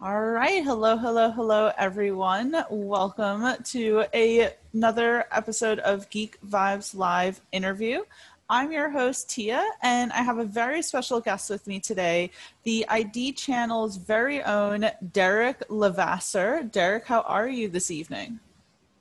All right. Hello, hello, hello, everyone. Welcome to a, another episode of Geek Vibes Live interview. I'm your host, Tia, and I have a very special guest with me today, the ID channel's very own Derrick Levasseur. Derrick, how are you this evening?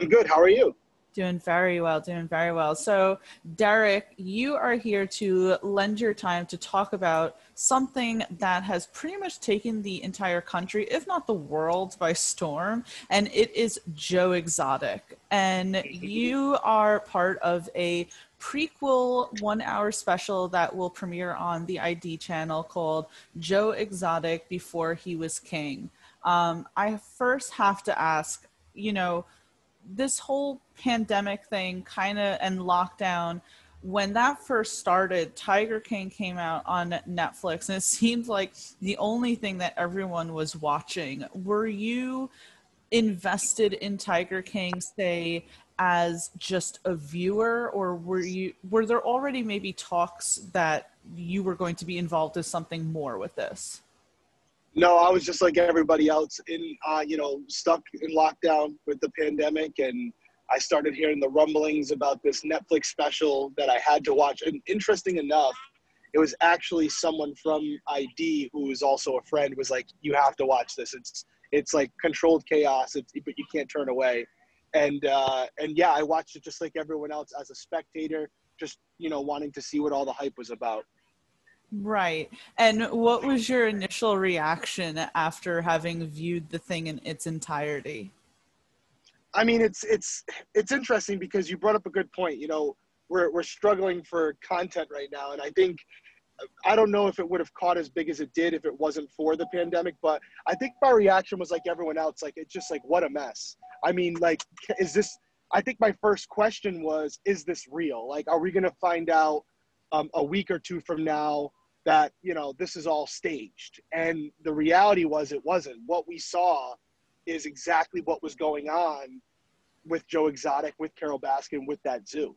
I'm good. How are you? Doing very well, doing very well. So, Derrick, you are here to lend your time to talk about something that has pretty much taken the entire country, if not the world, by storm, and it is Joe Exotic. And you are part of a prequel one hour special that will premiere on the ID channel called Joe Exotic Before He Was King. Um, I first have to ask, you know, this whole pandemic thing kind of and lockdown when that first started tiger king came out on netflix and it seemed like the only thing that everyone was watching were you invested in tiger king say as just a viewer or were you were there already maybe talks that you were going to be involved as something more with this no, I was just like everybody else in, uh, you know, stuck in lockdown with the pandemic. And I started hearing the rumblings about this Netflix special that I had to watch. And interesting enough, it was actually someone from ID who was also a friend was like, you have to watch this. It's, it's like controlled chaos, but you can't turn away. And, uh, and yeah, I watched it just like everyone else as a spectator, just, you know, wanting to see what all the hype was about. Right. And what was your initial reaction after having viewed the thing in its entirety? I mean, it's it's it's interesting because you brought up a good point. You know, we're we're struggling for content right now, and I think I don't know if it would have caught as big as it did if it wasn't for the pandemic. But I think my reaction was like everyone else, like it's just like what a mess. I mean, like, is this? I think my first question was, is this real? Like, are we gonna find out um, a week or two from now? that you know this is all staged and the reality was it wasn't what we saw is exactly what was going on with joe exotic with Carole baskin with that zoo.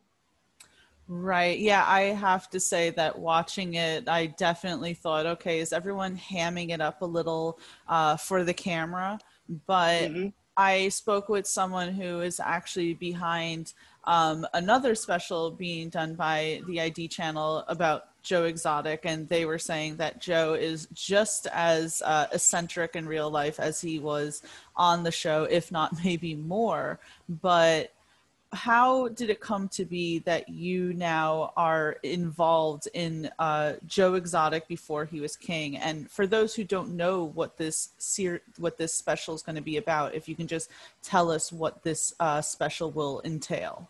Right. Yeah i have to say that watching it i definitely thought okay is everyone hamming it up a little uh, for the camera? But mm-hmm. i spoke with someone who is actually behind um, another special being done by the ID channel about Joe Exotic, and they were saying that Joe is just as uh, eccentric in real life as he was on the show, if not maybe more. But how did it come to be that you now are involved in uh, Joe Exotic before he was king? And for those who don't know what this ser- what this special is going to be about, if you can just tell us what this uh, special will entail.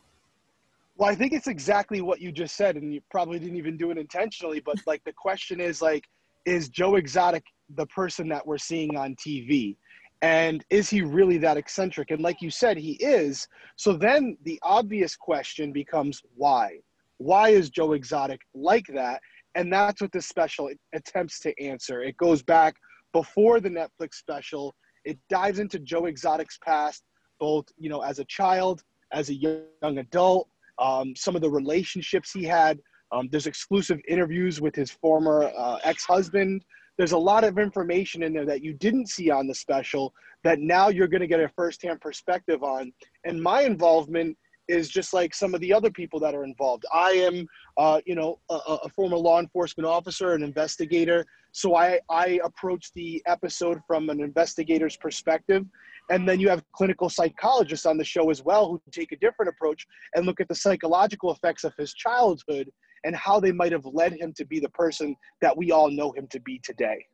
Well, I think it's exactly what you just said, and you probably didn't even do it intentionally. But like the question is like, is Joe Exotic the person that we're seeing on TV? And is he really that eccentric? And like you said, he is. So then the obvious question becomes why? Why is Joe Exotic like that? And that's what this special attempts to answer. It goes back before the Netflix special. It dives into Joe Exotic's past, both you know as a child, as a young adult, um, some of the relationships he had. Um, there's exclusive interviews with his former uh, ex-husband. There's a lot of information in there that you didn't see on the special that now you're going to get a firsthand perspective on. And my involvement is just like some of the other people that are involved. I am, uh, you know, a, a, former law enforcement officer, an investigator. So I, I approach the episode from an investigator's perspective. And then you have clinical psychologists on the show as well who take a different approach and look at the psychological effects of his childhood and how they might have led him to be the person that we all know him to be today.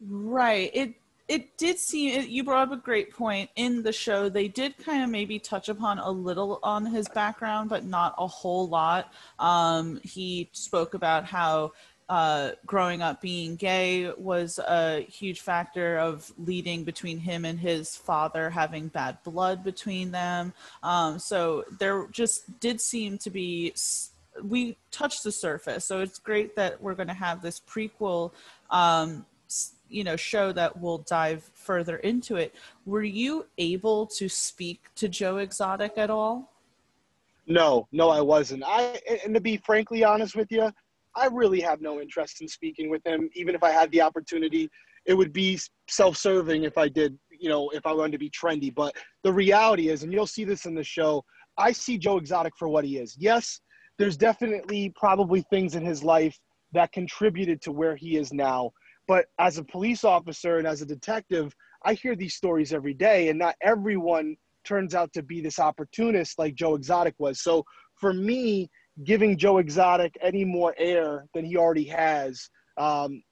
Right. It it did seem you brought up a great point in the show they did kind of maybe touch upon a little on his background but not a whole lot um, he spoke about how uh, growing up being gay was a huge factor of leading between him and his father having bad blood between them. Um, so there just did seem to be, we touched the surface. So it's great that we're going to have this prequel, um, you know, show that will dive further into it. Were you able to speak to Joe Exotic at all? No, no, I wasn't. I, and to be frankly honest with you, I really have no interest in speaking with him, even if I had the opportunity. it would be self-serving if I did, you know, if I wanted to be trendy. But the reality is, and you'll see this in the show, I see Joe Exotic for what he is. Yes, there's definitely probably things in his life that contributed to where he is now. But as a police officer and as a detective, I hear these stories every day, and not everyone turns out to be this opportunist like Joe Exotic was. So for me, giving Joe Exotic any more air than he already has, um,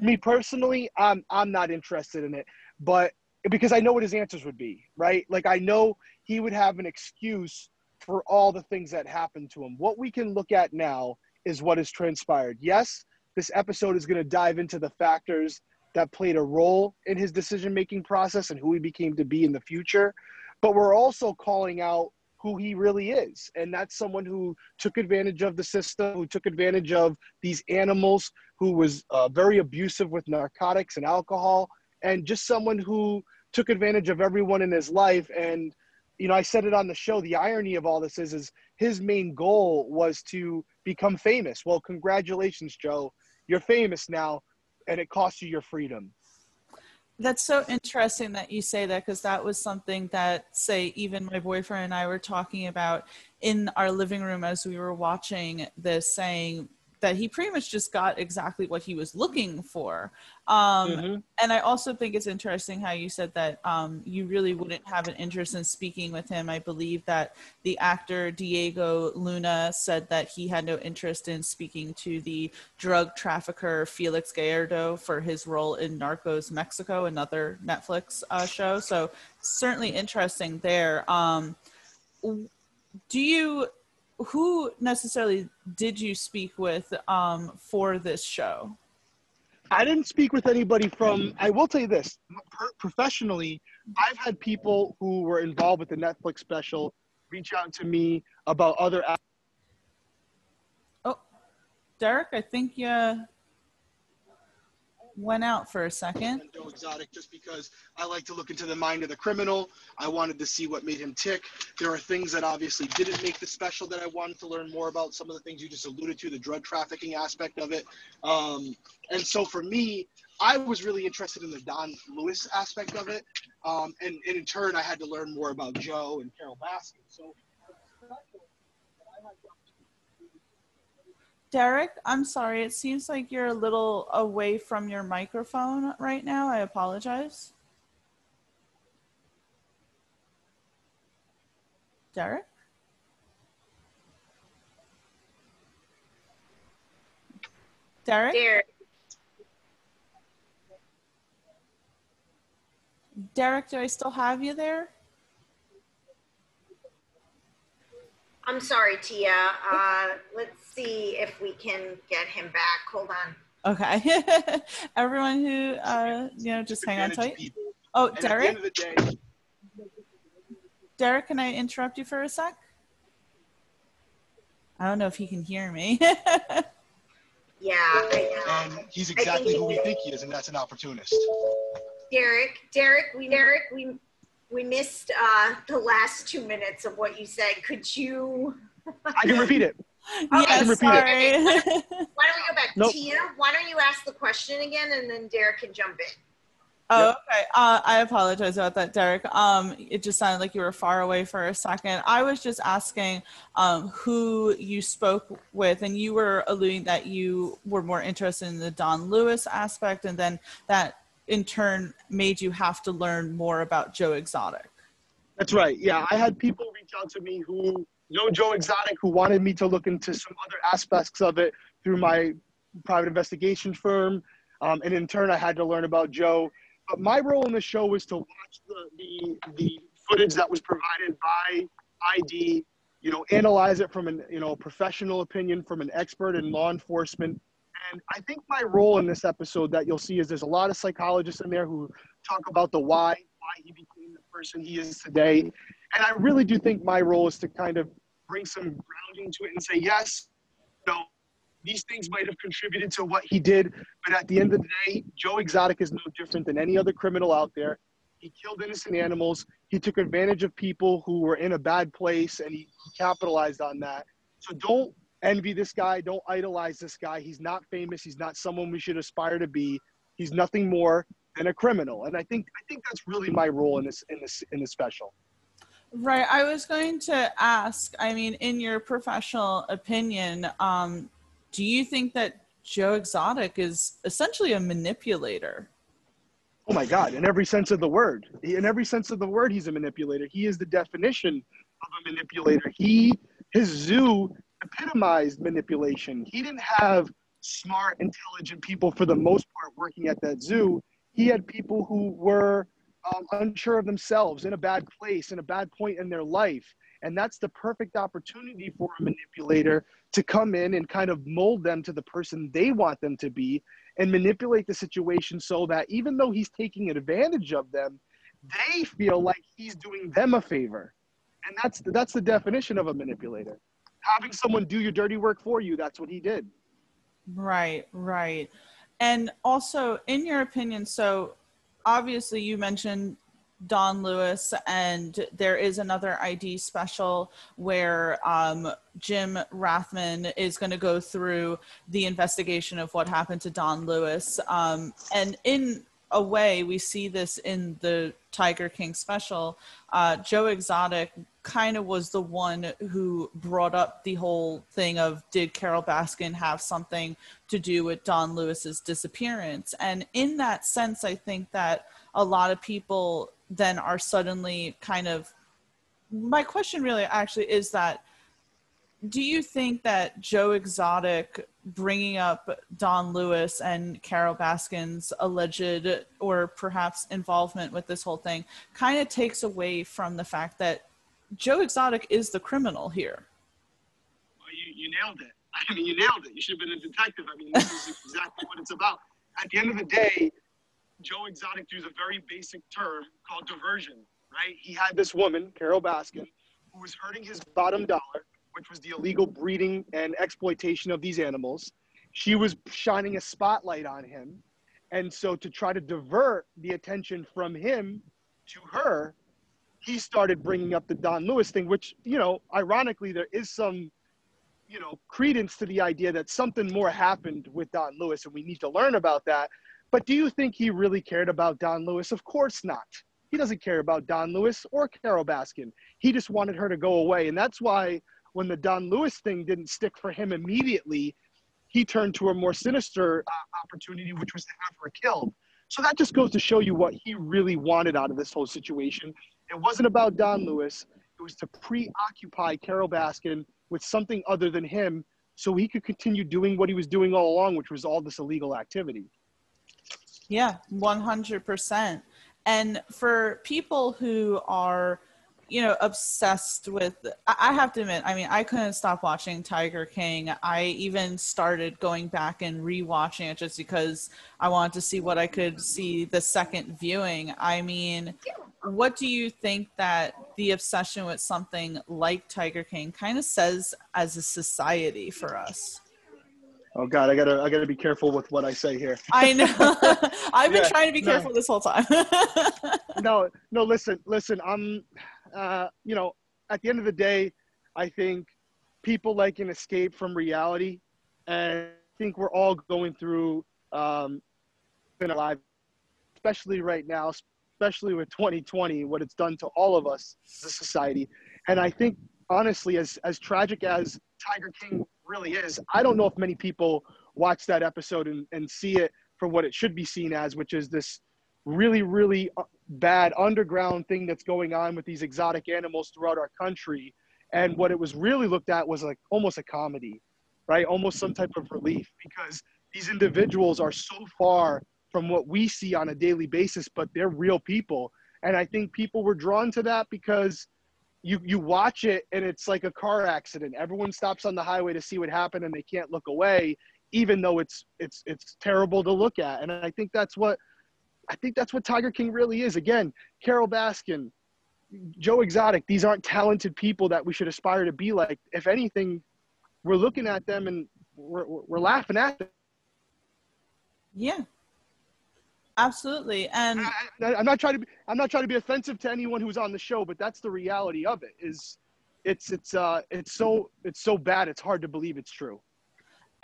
me personally, I'm I'm not interested in it. But because I know what his answers would be, right? Like I know he would have an excuse for all the things that happened to him. What we can look at now is what has transpired. Yes, this episode is going to dive into the factors that played a role in his decision making process and who he became to be in the future. But we're also calling out who he really is. And that's someone who took advantage of the system, who took advantage of these animals, who was uh, very abusive with narcotics and alcohol, and just someone who took advantage of everyone in his life. And, you know, I said it on the show. The irony of all this is, is his main goal was to become famous. Well, congratulations, Joe. You're famous now and it costs you your freedom. That's so interesting that you say that because that was something that, say, even my boyfriend and I were talking about in our living room as we were watching this, saying, that he pretty much just got exactly what he was looking for. Um, mm-hmm. And I also think it's interesting how you said that um, you really wouldn't have an interest in speaking with him. I believe that the actor Diego Luna said that he had no interest in speaking to the drug trafficker Felix Gallardo for his role in Narcos Mexico, another Netflix uh, show. So certainly interesting there. Um, do you who necessarily did you speak with um, for this show? I didn't speak with anybody from. I will tell you this: professionally, I've had people who were involved with the Netflix special reach out to me about other. Oh, Derrick, I think you went out for a second. Exotic, just because I like to look into the mind of the criminal. I wanted to see what made him tick. There are things that obviously didn't make the special that I wanted to learn more about. Some of the things you just alluded to, the drug trafficking aspect of it. Um, and so for me, I was really interested in the Don Lewis aspect of it. Um, and, and in turn, I had to learn more about Joe and Carole Baskin. So Derrick, I'm sorry. It seems like you're a little away from your microphone right now. I apologize. Derrick? Derrick? Derrick. Derrick, do I still have you there? I'm sorry, Tia. Uh, let's see if we can get him back. Hold on. Okay. Everyone who, uh, you know, just hang on tight. Oh, and Derrick? Day, Derrick, can I interrupt you for a sec? I don't know if he can hear me. yeah. I, know. and he's exactly who we think he is, and that's an opportunist. Derrick, Derrick, we, Derrick, we we missed uh, the last two minutes of what you said. Could you? I can repeat it. Okay, yes, I can repeat sorry. it. Why don't we go back? Nope. Tia, why don't you ask the question again and then Derrick can jump in. Oh, okay. Uh, I apologize about that, Derrick. Um, it just sounded like you were far away for a second. I was just asking um, who you spoke with, and you were alluding that you were more interested in the Don Lewis aspect, and then that in turn made you have to learn more about Joe Exotic. That's right. Yeah, I had people reach out to me who know Joe Exotic, who wanted me to look into some other aspects of it through my private investigation firm, um, and in turn, I had to learn about Joe. But my role in the show was to watch the, the, the footage that was provided by ID, you know, analyze it from an you know professional opinion from an expert in law enforcement, and I think my role in this episode that you'll see is there's a lot of psychologists in there who talk about the why, why he became the person he is today. And I really do think my role is to kind of bring some grounding to it and say, yes, you know, these things might have contributed to what he did, but at the end of the day, Joe Exotic is no different than any other criminal out there. He killed innocent animals. He took advantage of people who were in a bad place, and he capitalized on that. So don't envy this guy. Don't idolize this guy. He's not famous. He's not someone we should aspire to be. He's nothing more than a criminal. And I think I think that's really my role in this in this in this special. Right. I was going to ask, I mean, in your professional opinion, um, do you think that Joe Exotic is essentially a manipulator? Oh my God! In every sense of the word, in every sense of the word, he's a manipulator. He is the definition of a manipulator. He, his zoo epitomized manipulation. He didn't have smart, intelligent people for the most part working at that zoo. He had people who were um, unsure of themselves, in a bad place, in a bad point in their life. And that's the perfect opportunity for a manipulator to come in and kind of mold them to the person they want them to be and manipulate the situation so that even though he's taking advantage of them, they feel like he's doing them a favor. And that's the, that's the definition of a manipulator. Having someone do your dirty work for you, that's what he did. Right, right. And also, in your opinion, so obviously you mentioned Don Lewis, and there is another ID special where um, Jim Rathman is going to go through the investigation of what happened to Don Lewis. Um, and in a way, we see this in the Tiger King special. Uh, Joe Exotic kind of was the one who brought up the whole thing of did Carole Baskin have something to do with Don Lewis's disappearance? And in that sense, I think that a lot of people then are suddenly kind of my question really actually is that do you think that Joe Exotic bringing up Don Lewis and Carole Baskin's alleged or perhaps involvement with this whole thing kind of takes away from the fact that Joe Exotic is the criminal here? Well, you, you nailed it. I mean, you nailed it. You should have been a detective. I mean, this is exactly what it's about. At the end of the day, Joe Exotic used a very basic term called diversion, right? He had this woman, Carole Baskin, who was hurting his bottom dollar, which was the illegal breeding and exploitation of these animals. She was shining a spotlight on him. And so, to try to divert the attention from him to her, he started bringing up the Don Lewis thing, which, you know, ironically, there is some, you know, credence to the idea that something more happened with Don Lewis, and we need to learn about that. But do you think he really cared about Don Lewis? Of course not. He doesn't care about Don Lewis or Carole Baskin. He just wanted her to go away. And that's why when the Don Lewis thing didn't stick for him immediately, he turned to a more sinister uh, opportunity, which was to have her killed. So that just goes to show you what he really wanted out of this whole situation. It wasn't about Don Lewis, it was to preoccupy Carole Baskin with something other than him so he could continue doing what he was doing all along, which was all this illegal activity. Yeah, 100%. And for people who are, you know, obsessed with, I have to admit, I mean, I couldn't stop watching Tiger King. I even started going back and rewatching it just because I wanted to see what I could see the second viewing. I mean, what do you think that the obsession with something like Tiger King kind of says as a society for us? Oh God, I gotta I gotta be careful with what I say here. I know. I've been yeah, trying to be careful no. this whole time. no, no. Listen, listen. I'm, uh, you know, at the end of the day, I think people like an escape from reality, and I think we're all going through um, in our lives, especially right now, especially with 2020, what it's done to all of us as a society. And I think honestly, as as tragic as Tiger King really is. I don't know if many people watch that episode and, and see it for what it should be seen as, which is this really, really uh, bad underground thing that's going on with these exotic animals throughout our country. And what it was really looked at was like almost a comedy, right? Almost some type of relief because these individuals are so far from what we see on a daily basis, but they're real people. And I think people were drawn to that because you you watch it and it's like a car accident. Everyone stops on the highway to see what happened and they can't look away, even though it's it's it's terrible to look at. And I think that's what I think that's what Tiger King really is. Again, Carole Baskin, Joe Exotic, these aren't talented people that we should aspire to be like. If anything, we're looking at them and we're, we're laughing at them. Yeah, Absolutely, and I, am not trying to be I'm not trying to be offensive to anyone who's on the show, but that's the reality of it. Is it's it's uh it's so it's so bad it's hard to believe it's true.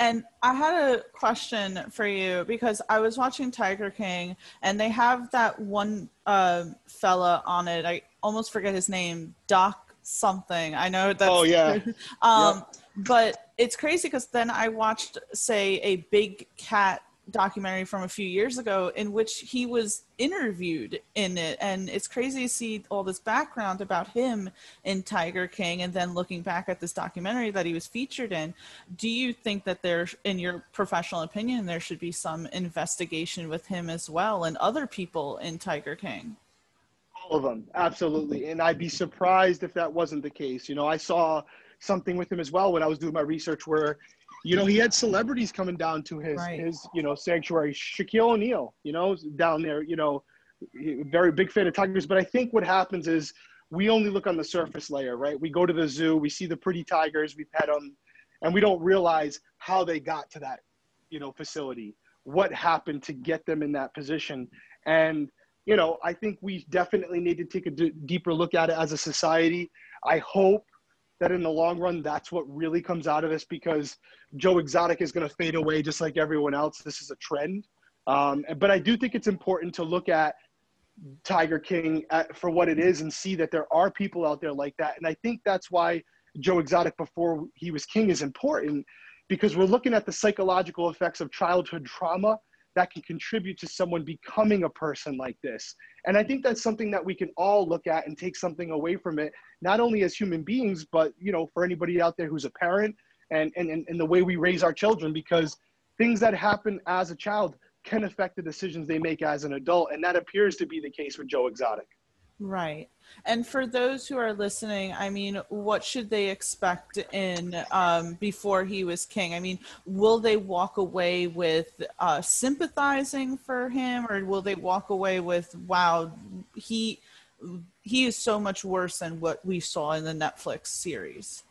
And I had a question for you because I was watching Tiger King and they have that one uh, fella on it. I almost forget his name, Doc something. I know that. Oh, yeah. um, Yep. But it's crazy because then I watched, say, a big cat documentary from a few years ago in which he was interviewed in it and it's crazy to see all this background about him in tiger king and then looking back at this documentary that he was featured in do you think that there in your professional opinion there should be some investigation with him as well and other people in tiger king All of them, absolutely. And I'd be surprised if that wasn't the case. You know, I saw something with him as well when I was doing my research where, you know, he had celebrities coming down to his Right. his you know sanctuary. Shaquille O'Neal, you know, down there. You know, very big fan of tigers. But I think what happens is we only look on the surface layer, right? We go to the zoo, we see the pretty tigers, we pet them, and we don't realize how they got to that, you know, facility. What happened to get them in that position? And you know, I think we definitely need to take a d- deeper look at it as a society. I hope that in the long run, that's what really comes out of this because Joe Exotic is going to fade away just like everyone else. This is a trend. Um, but I do think it's important to look at Tiger King at, for what it is and see that there are people out there like that. And I think that's why Joe Exotic before he was king is important because we're looking at the psychological effects of childhood trauma that can contribute to someone becoming a person like this. And I think that's something that we can all look at and take something away from it, not only as human beings, but you know, for anybody out there who's a parent and, and, and, the way we raise our children, because things that happen as a child can affect the decisions they make as an adult. And that appears to be the case with Joe Exotic. Right. And for those who are listening, I mean, what should they expect in um, before he was king? I mean, will they walk away with uh, sympathizing for him, or will they walk away with, "Wow, he he is so much worse than what we saw in the Netflix series"?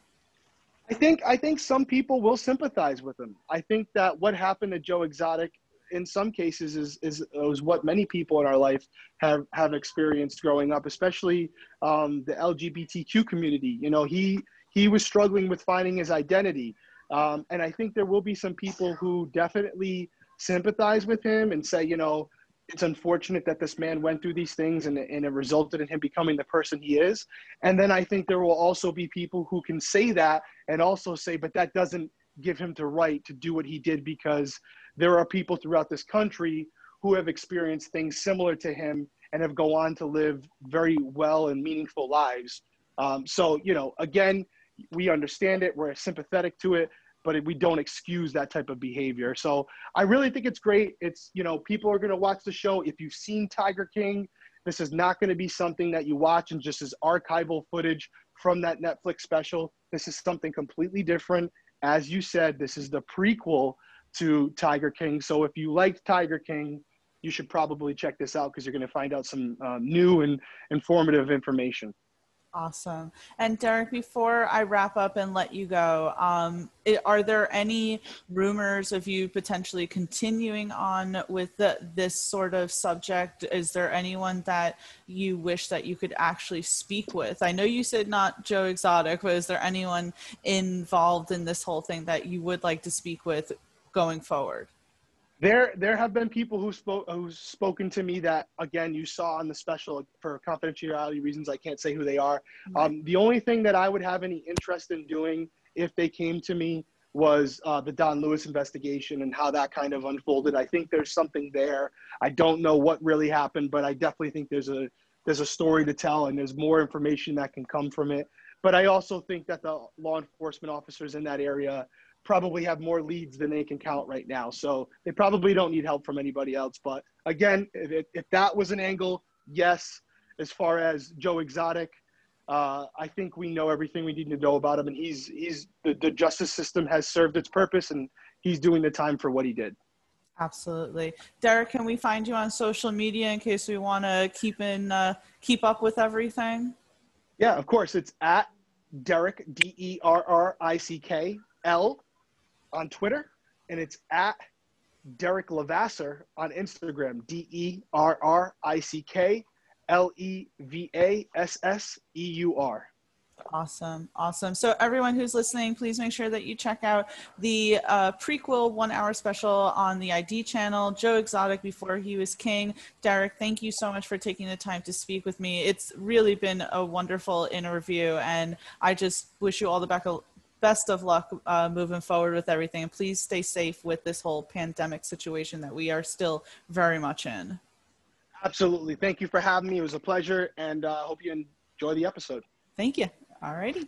I think I think some people will sympathize with him. I think that what happened to Joe Exotic in some cases is is, is what many people in our life have have experienced growing up, especially um, the LGBTQ community. You know, he he was struggling with finding his identity, um, and I think there will be some people who definitely sympathize with him and say, you know, it's unfortunate that this man went through these things and, and it resulted in him becoming the person he is. And then I think there will also be people who can say that and also say, but that doesn't give him the right to do what he did because there are people throughout this country who have experienced things similar to him and have go on to live very well and meaningful lives. Um, so, you know, again, we understand it, we're sympathetic to it, but we don't excuse that type of behavior. So I really think it's great. It's, you know, people are going to watch the show. If you've seen Tiger King, this is not going to be something that you watch and just as archival footage from that Netflix special. This is something completely different. As you said, this is the prequel to Tiger King. So if you liked Tiger King, you should probably check this out because you're going to find out some um, new and informative information. Awesome. And Derrick, before I wrap up and let you go, um, i- are there any rumors of you potentially continuing on with the, this sort of subject? Is there anyone that you wish that you could actually speak with? I know you said not Joe Exotic, but is there anyone involved in this whole thing that you would like to speak with going forward? There, there have been people who spoke, who's spoken to me that again you saw on the special for confidentiality reasons. I can't say who they are. Um, the only thing that I would have any interest in doing if they came to me was uh, the Don Lewis investigation and how that kind of unfolded. I think there's something there. I don't know what really happened, but I definitely think there's a there's a story to tell and there's more information that can come from it. But I also think that the law enforcement officers in that area probably have more leads than they can count right now. So they probably don't need help from anybody else. But again, if, it, if that was an angle, yes. As far as Joe Exotic, uh, I think we know everything we need to know about him, and he's he's the, the justice system has served its purpose, and he's doing the time for what he did. Absolutely. Derrick, can we find you on social media in case we want to keep in uh, keep up with everything? Yeah, of course. It's at Derrick D E R R I C K L on Twitter, and it's at Derrick Levasseur on Instagram. D E R R I C K L E V A S S E U R. Awesome, awesome. So everyone who's listening, please make sure that you check out the uh, prequel one-hour special on the ID channel. Joe Exotic before he was king. Derrick, thank you so much for taking the time to speak with me. It's really been a wonderful interview, and I just wish you all the best best of luck uh, moving forward with everything. And please stay safe with this whole pandemic situation that we are still very much in. Absolutely. Thank you for having me. It was a pleasure, and I uh, hope you enjoy the episode. Thank you. All righty.